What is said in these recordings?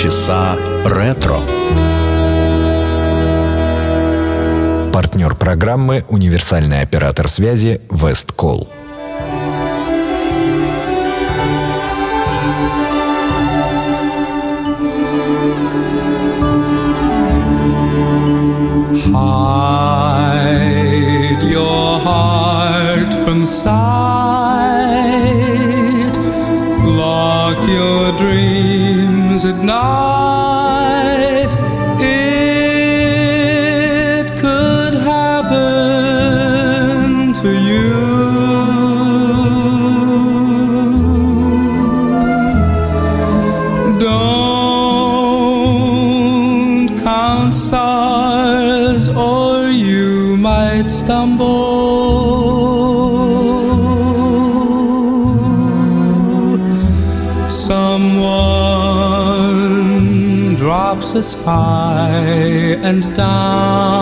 Полчаса ретро. Партнер программы «Универсальный оператор связи Весткол». Dreams at night. Drops us high and down.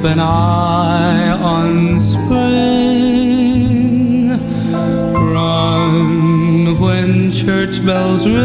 Keep an eye on spring. Run when church bells ring.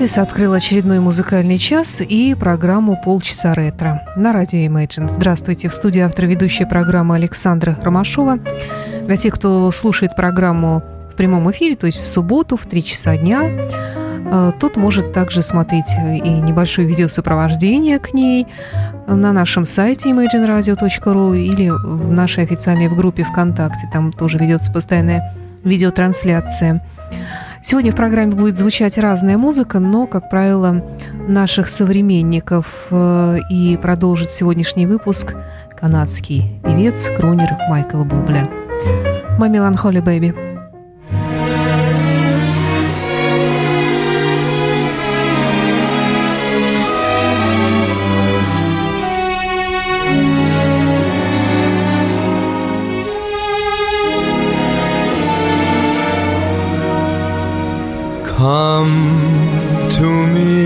Маффис открыл очередной музыкальный час и программу «Полчаса ретро» на радио Imagine. Здравствуйте, в студии автор ведущая программы Александра Ромашова. Для тех, кто слушает программу в прямом эфире, то есть в субботу в 3 часа дня, э, тот может также смотреть и небольшое видеосопровождение к ней на нашем сайте imagineradio.ru или в нашей официальной группе ВКонтакте. Там тоже ведется постоянная видеотрансляция. Сегодня в программе будет звучать разная музыка, но, как правило, наших современников. Э, И продолжит сегодняшний выпуск канадский певец, крунер Майкл Бубля. «My Melancholy Baby». Come to me,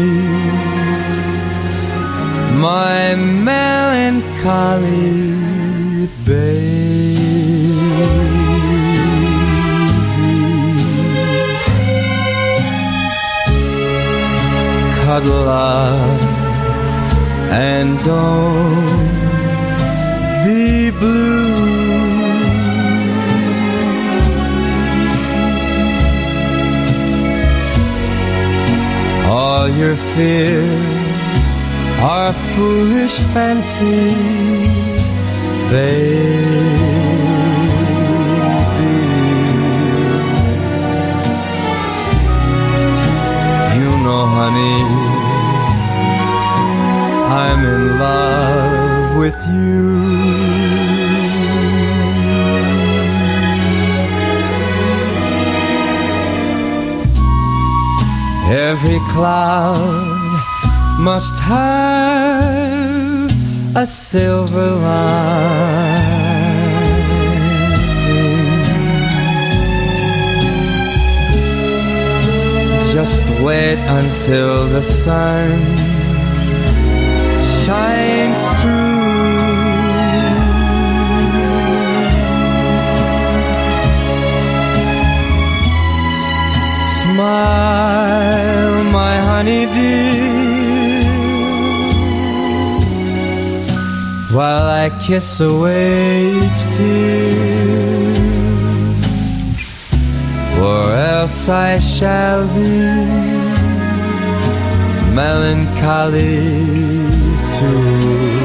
my melancholy babe. Cuddle up and don't be blue All your fears are foolish fancies, baby. You know, honey, I'm in love with you. Every cloud must have a silver lining. Just wait until the sun shines through. Smile, honey dear, while I kiss away each tear, or else I shall be melancholy too.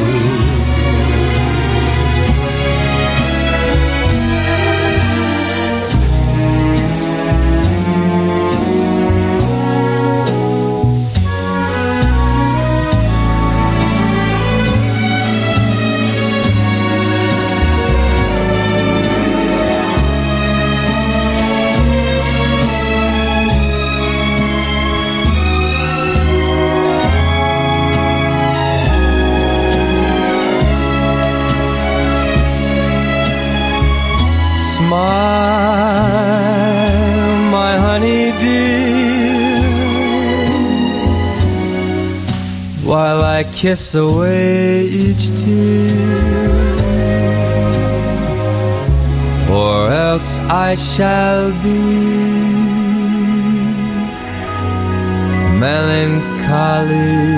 Kiss away each tear, or else I shall be melancholy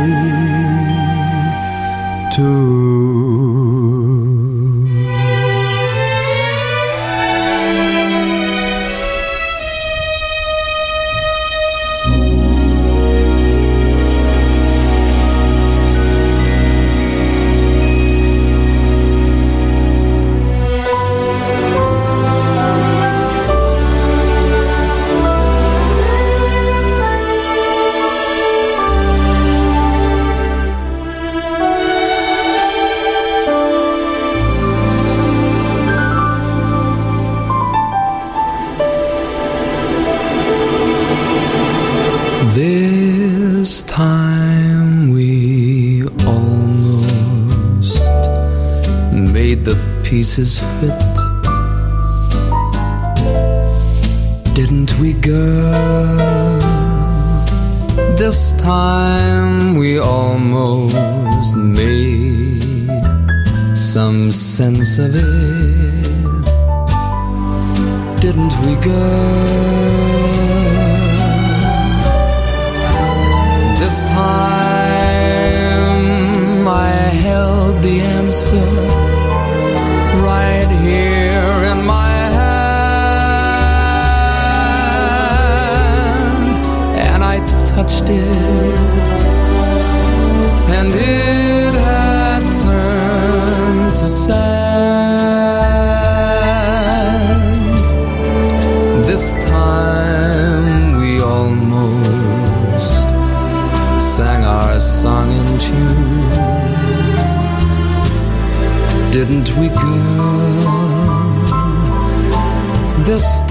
saber.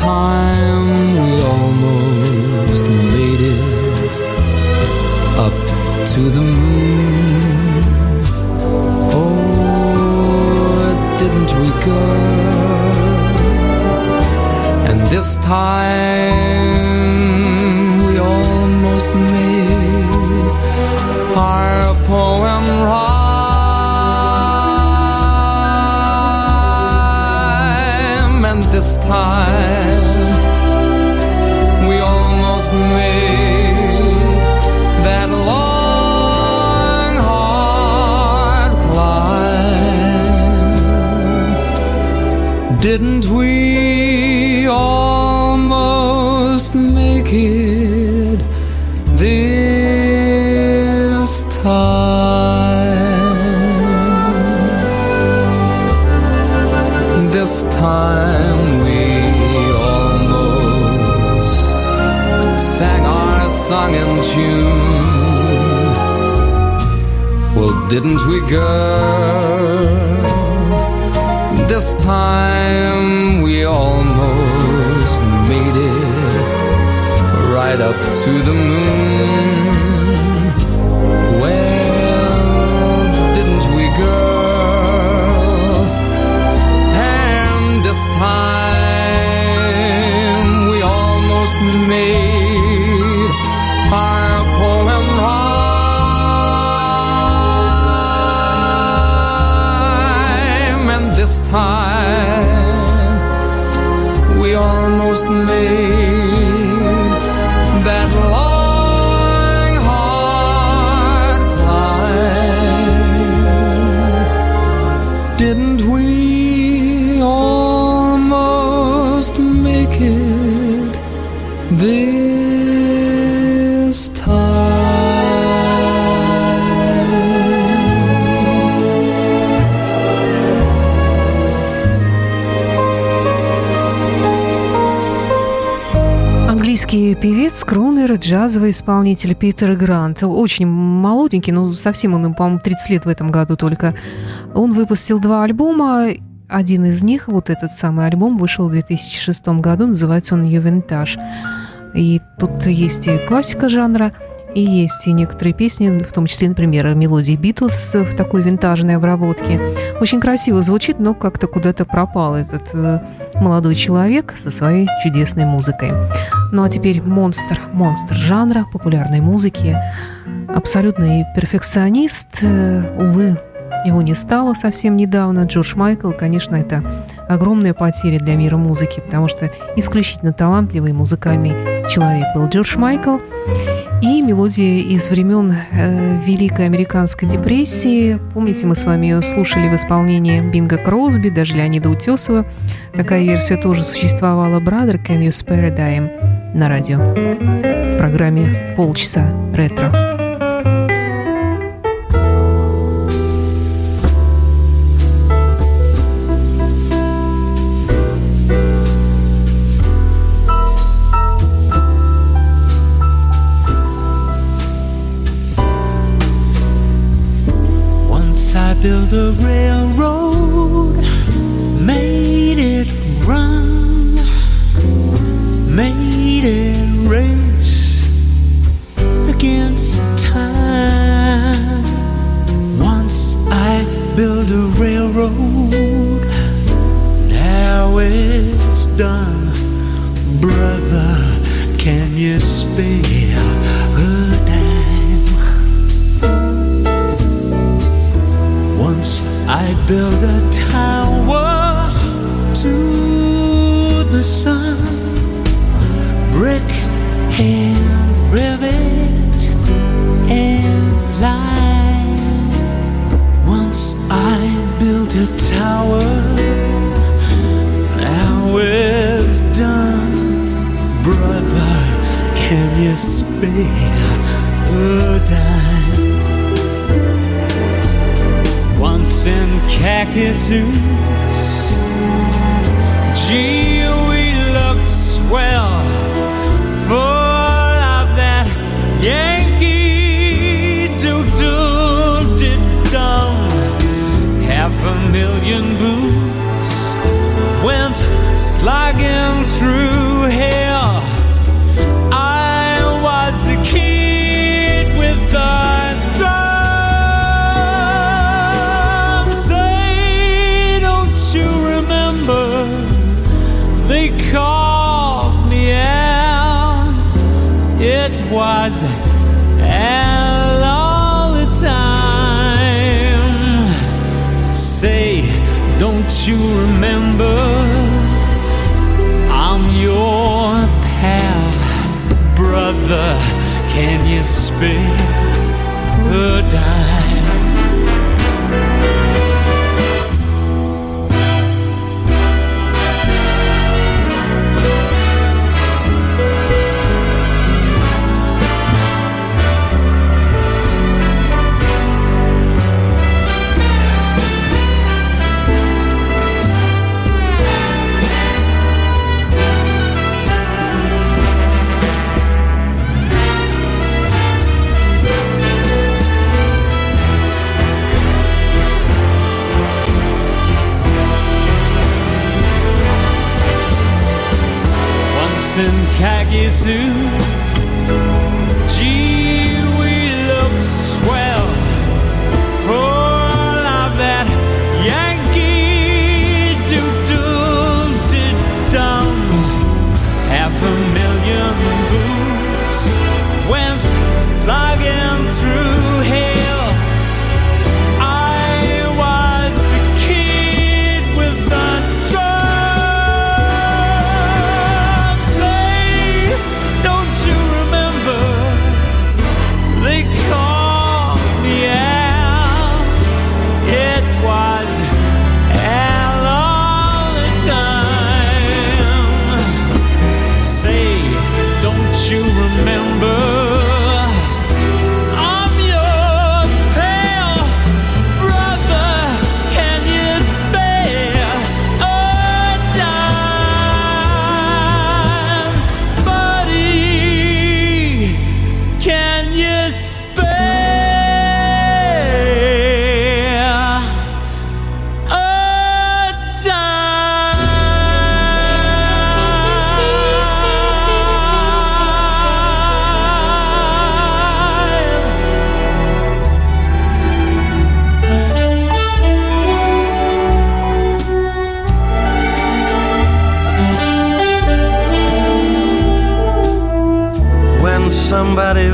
Time we almost made it up to the moon. Oh, didn't we, girl? And this time and this time we almost made that long hard climb, didn't we? Didn't we, girl? This time we almost made it right up to the moon. Well, didn't we? And this time we almost made almost made певец, кронер, джазовый исполнитель Питер Грант. Очень молоденький, ну совсем он, по-моему, 30 лет в этом году только. Он выпустил два альбома. Один из них, вот этот самый альбом, вышел в 2006 году. Называется он «Ювентаж». И тут есть и классика жанра, и есть и некоторые песни, в том числе, например, мелодии Битлз в такой винтажной обработке. Очень красиво звучит, но как-то куда-то пропал этот э, молодой человек со своей чудесной музыкой. Ну а теперь монстр, монстр жанра популярной музыки, абсолютный перфекционист, э, увы, его не стало совсем недавно. Джордж Майкл, конечно, это огромная потеря для мира музыки, потому что исключительно талантливый музыкальный человек был Джордж Майкл. И мелодия из времен э, Великой Американской депрессии. Помните, мы с вами ее слушали в исполнении Бинга Кросби, даже Леонида Утесова. Такая версия тоже существовала. Brother, can you spare a dime? на радио в программе «Полчаса ретро». I built Brother, can you spare a oh, dime? once in khaki suits. Gee, we looked swell, full of that Yankee doo doo did dum. Half a million boots went slogging through brother. Can you spare a dime? Suits. Gee, we look swell full of that Yankee doodle did dum. Half a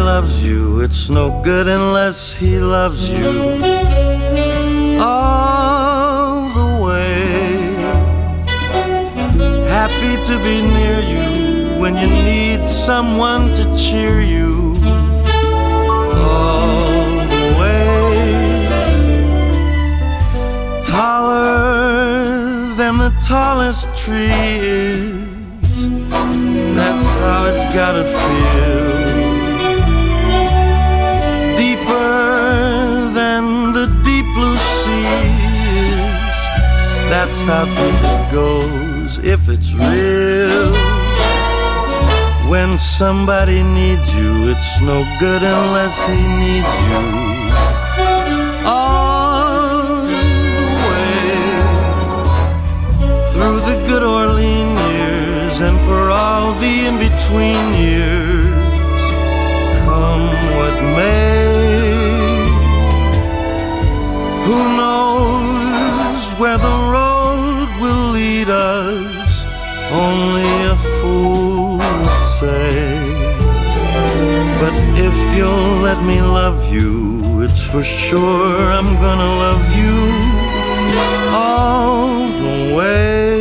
loves you, it's no good unless he loves you all the way. Happy to be near you when you need someone to cheer you all the way. Taller than the tallest tree is. That's how it's gotta feel. How deep it goes if it's real. When somebody needs you, it's no good unless he needs you. All the way through the good Orleans years and for all the in between years, come what may. Who knows if you'll let me love you, it's for sure I'm gonna love you all the way.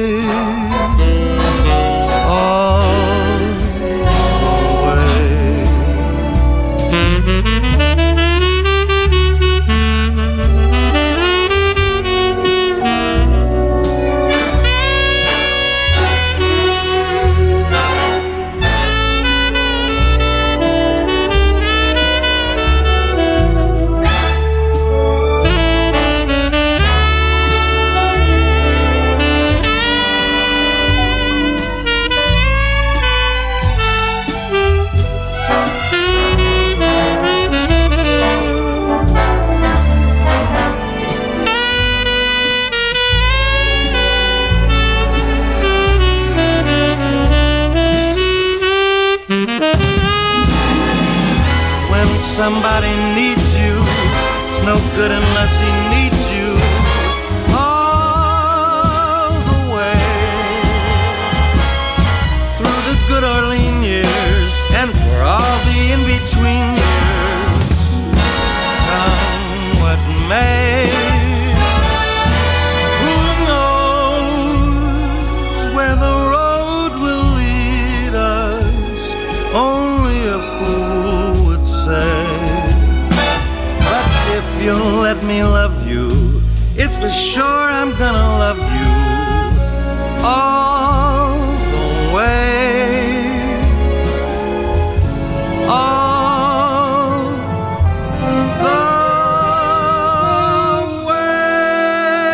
You'll let me love you, it's for sure I'm gonna love you all the way. All.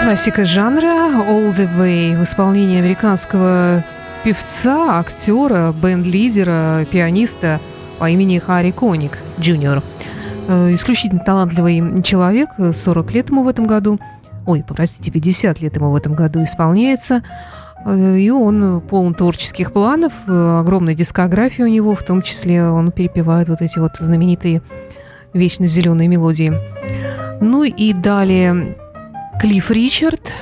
Классика жанра All the Way в исполнении американского певца, актера, бенд-лидера, пианиста по имени Харри Коник Джуниор. Э, Исключительно талантливый человек, 40 лет ему в этом году, ой, простите, 50 лет ему в этом году исполняется. Э, и он полон творческих планов, э, огромная дискография у него, в том числе он перепевает вот эти вот знаменитые вечно зеленые мелодии. Ну и далее Клифф Ричард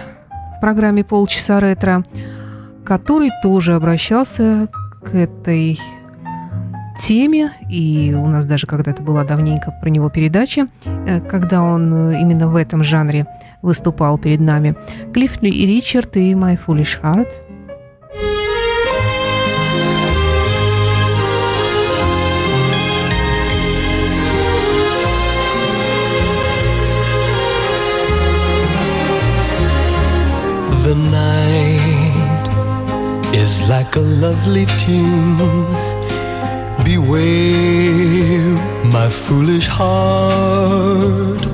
в программе «Полчаса ретро», который тоже обращался к этой теме, и у нас даже когда-то была давненько про него передача, э, когда он именно в этом жанре выступал перед нами. Клифф и Ричард и «My Foolish Heart». The night is like a lovely tune. Beware, my foolish heart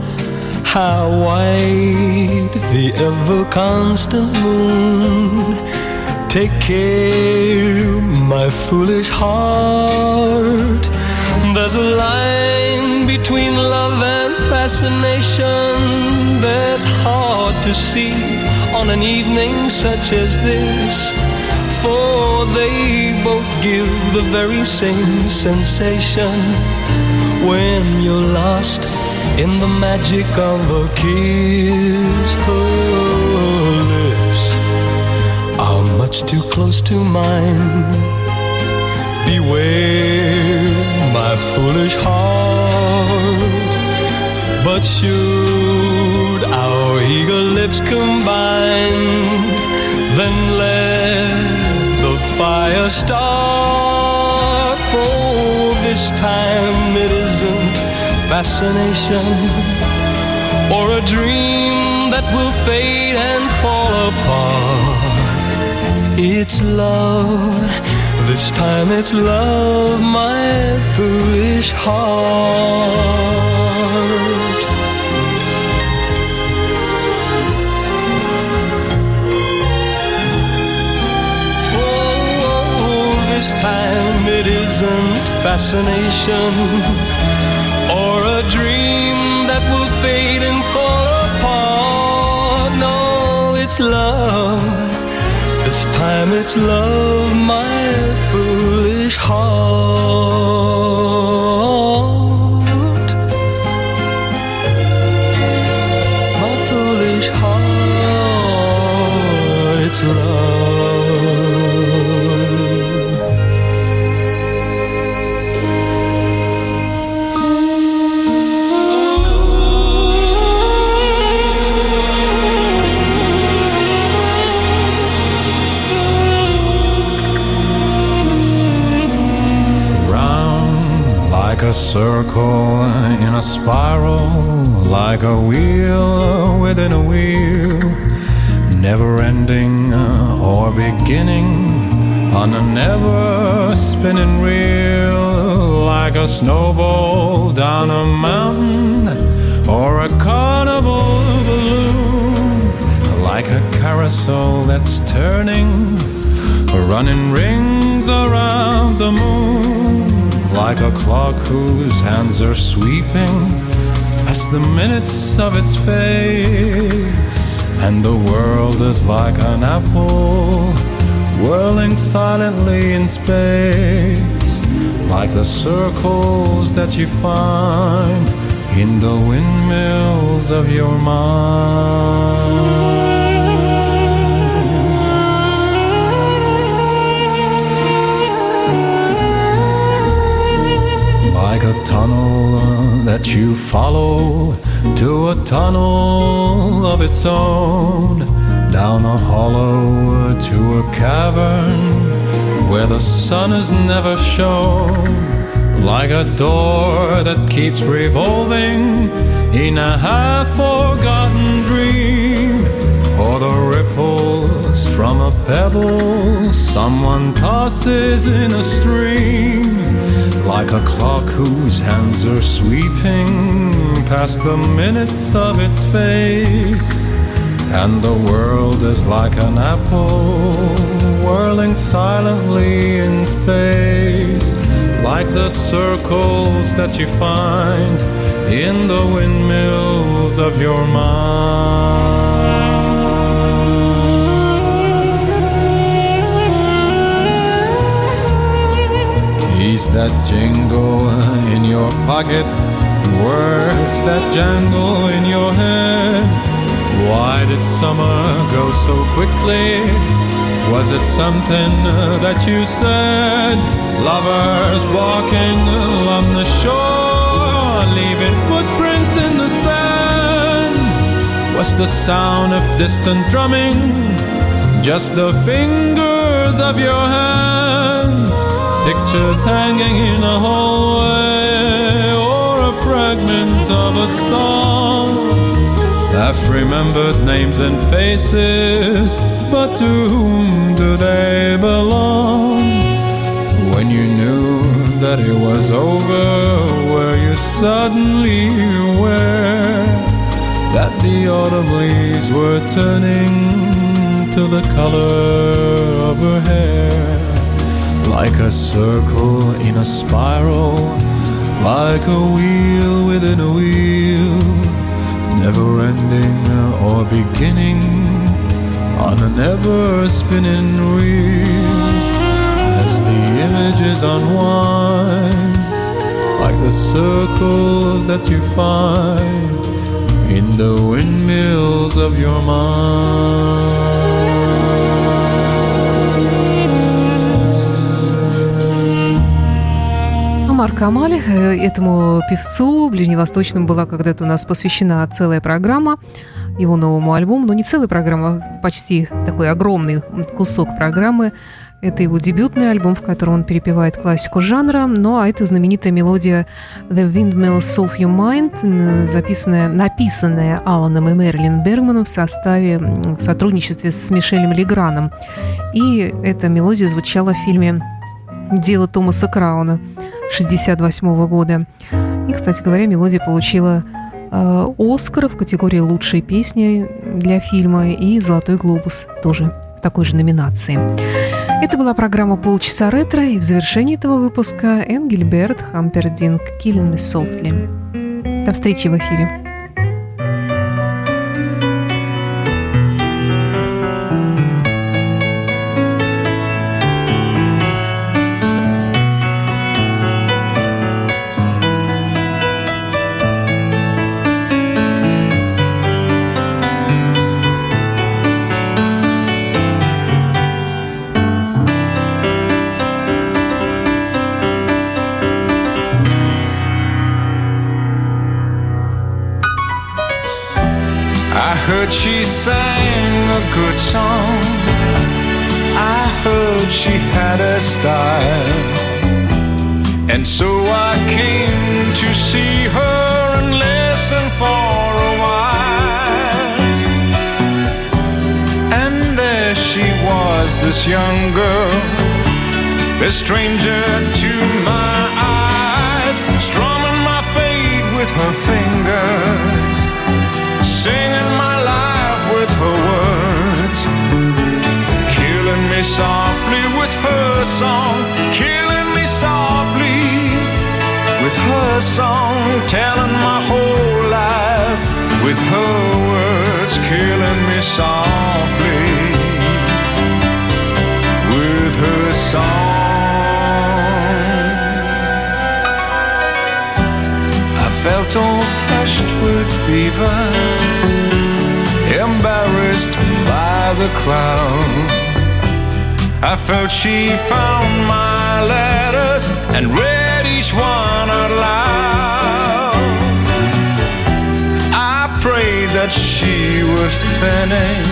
how white the ever constant moon. Take care, my foolish heart. There's a line between love and fascination that's hard to see on an evening such as this. For they both give the very same sensation when you're lost in the magic of a kiss. Her lips are much too close to mine. Beware, my foolish heart. But should our eager lips combine, then let fire start. For this time it isn't fascination or a dream that will fade and fall apart. It's love, this time it's love, my foolish heart. This time it isn't fascination or a dream that will fade and fall apart. No, it's love. This time it's love, my foolish heart. Circle in a spiral, like a wheel within a wheel, never ending or beginning on a never spinning reel, like a snowball down a mountain or a carnival balloon, like a carousel that's turning running rings around the moon like a clock whose hands are sweeping past the minutes of its face. And the world is like an apple whirling silently in space like the circles that you find in the windmills of your mind a tunnel uh, that you follow to a tunnel of its own, down a hollow to a cavern where the sun is never shown, like a door that keeps revolving in a half forgotten dream, or the ripples from a pebble someone tosses in a stream like a clock whose hands are sweeping past the minutes of its face. And the world is like an apple whirling silently in space, like the circles that you find in the windmills of your mind. That jingle in your pocket, words that jangle in your head. Why did summer go so quickly? Was it something that you said? Lovers walking along the shore, leaving footprints in the sand. Was the sound of distant drumming just the fingers of your hand? Pictures hanging in a hallway or a fragment of a song. I've remembered names and faces, but to whom do they belong? When you knew that it was over, were you suddenly aware that the autumn leaves were turning to the color of her hair? Like a circle in a spiral, like a wheel within a wheel never ending or beginning on an ever spinning reel as the images unwind like the circles that you find in the windmills of your mind. Амар Камаль, э, этому певцу ближневосточному была когда-то у нас посвящена целая программа его новому альбому. Ну, не целая программа, а почти такой огромный кусок программы. Это его дебютный альбом, в котором он перепевает классику жанра. Ну, а это знаменитая мелодия «The Windmills of Your Mind», записанная, написанная Аланом и Мэрилин Бергманом в составе, в сотрудничестве с Мишелем Леграном. И эта мелодия звучала в фильме «Дело Томаса Крауна». 1968 года. И, кстати говоря, мелодия получила э, Оскар в категории «Лучшие песни» для фильма и «Золотой глобус» тоже в такой же номинации. Это была программа «Полчаса ретро», и в завершении этого выпуска Энгельберт Хампердинг «Killing Softly». До встречи в эфире. Heard she sang a good song. I heard she had a style. And so I came to see her and listen for a while. And there she was, this young girl, a stranger to my eyes, strumming my fate with her fingers, her song, killing me softly with her song, telling my whole life with her words, killing me softly with her song. I felt all flushed with fever, embarrassed by the crowd. I felt she found my letters and read each one out loud. I prayed that she would finish,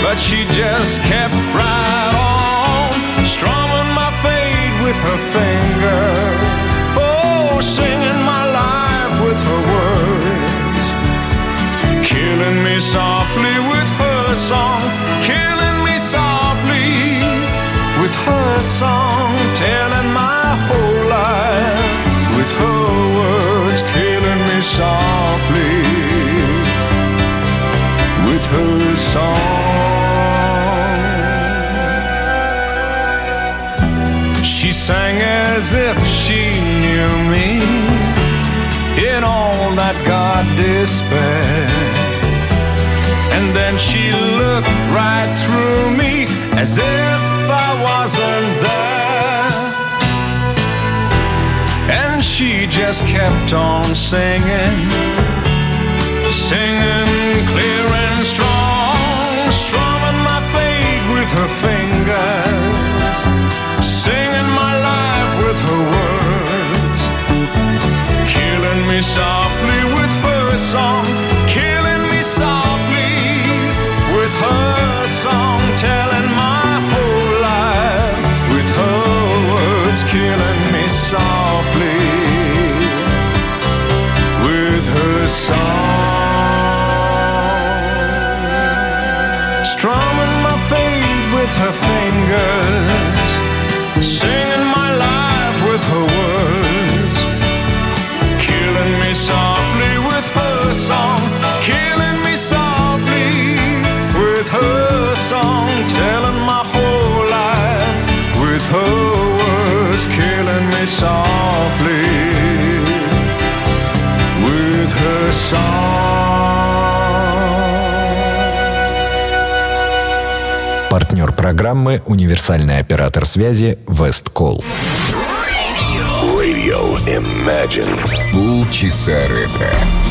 but she just kept right on, strumming my fate with her finger. Oh, singing my life with her words, killing me softly with her song, killing her song, telling my whole life with her words, killing me softly with her song. She sang as if she knew me in all that God despaired. And then she looked right through me as if if I wasn't there. And she just kept on singing, singing clear and strong. Партнер программы – универсальный оператор связи «Весткол». Radio Imagine. Полчаса ретро.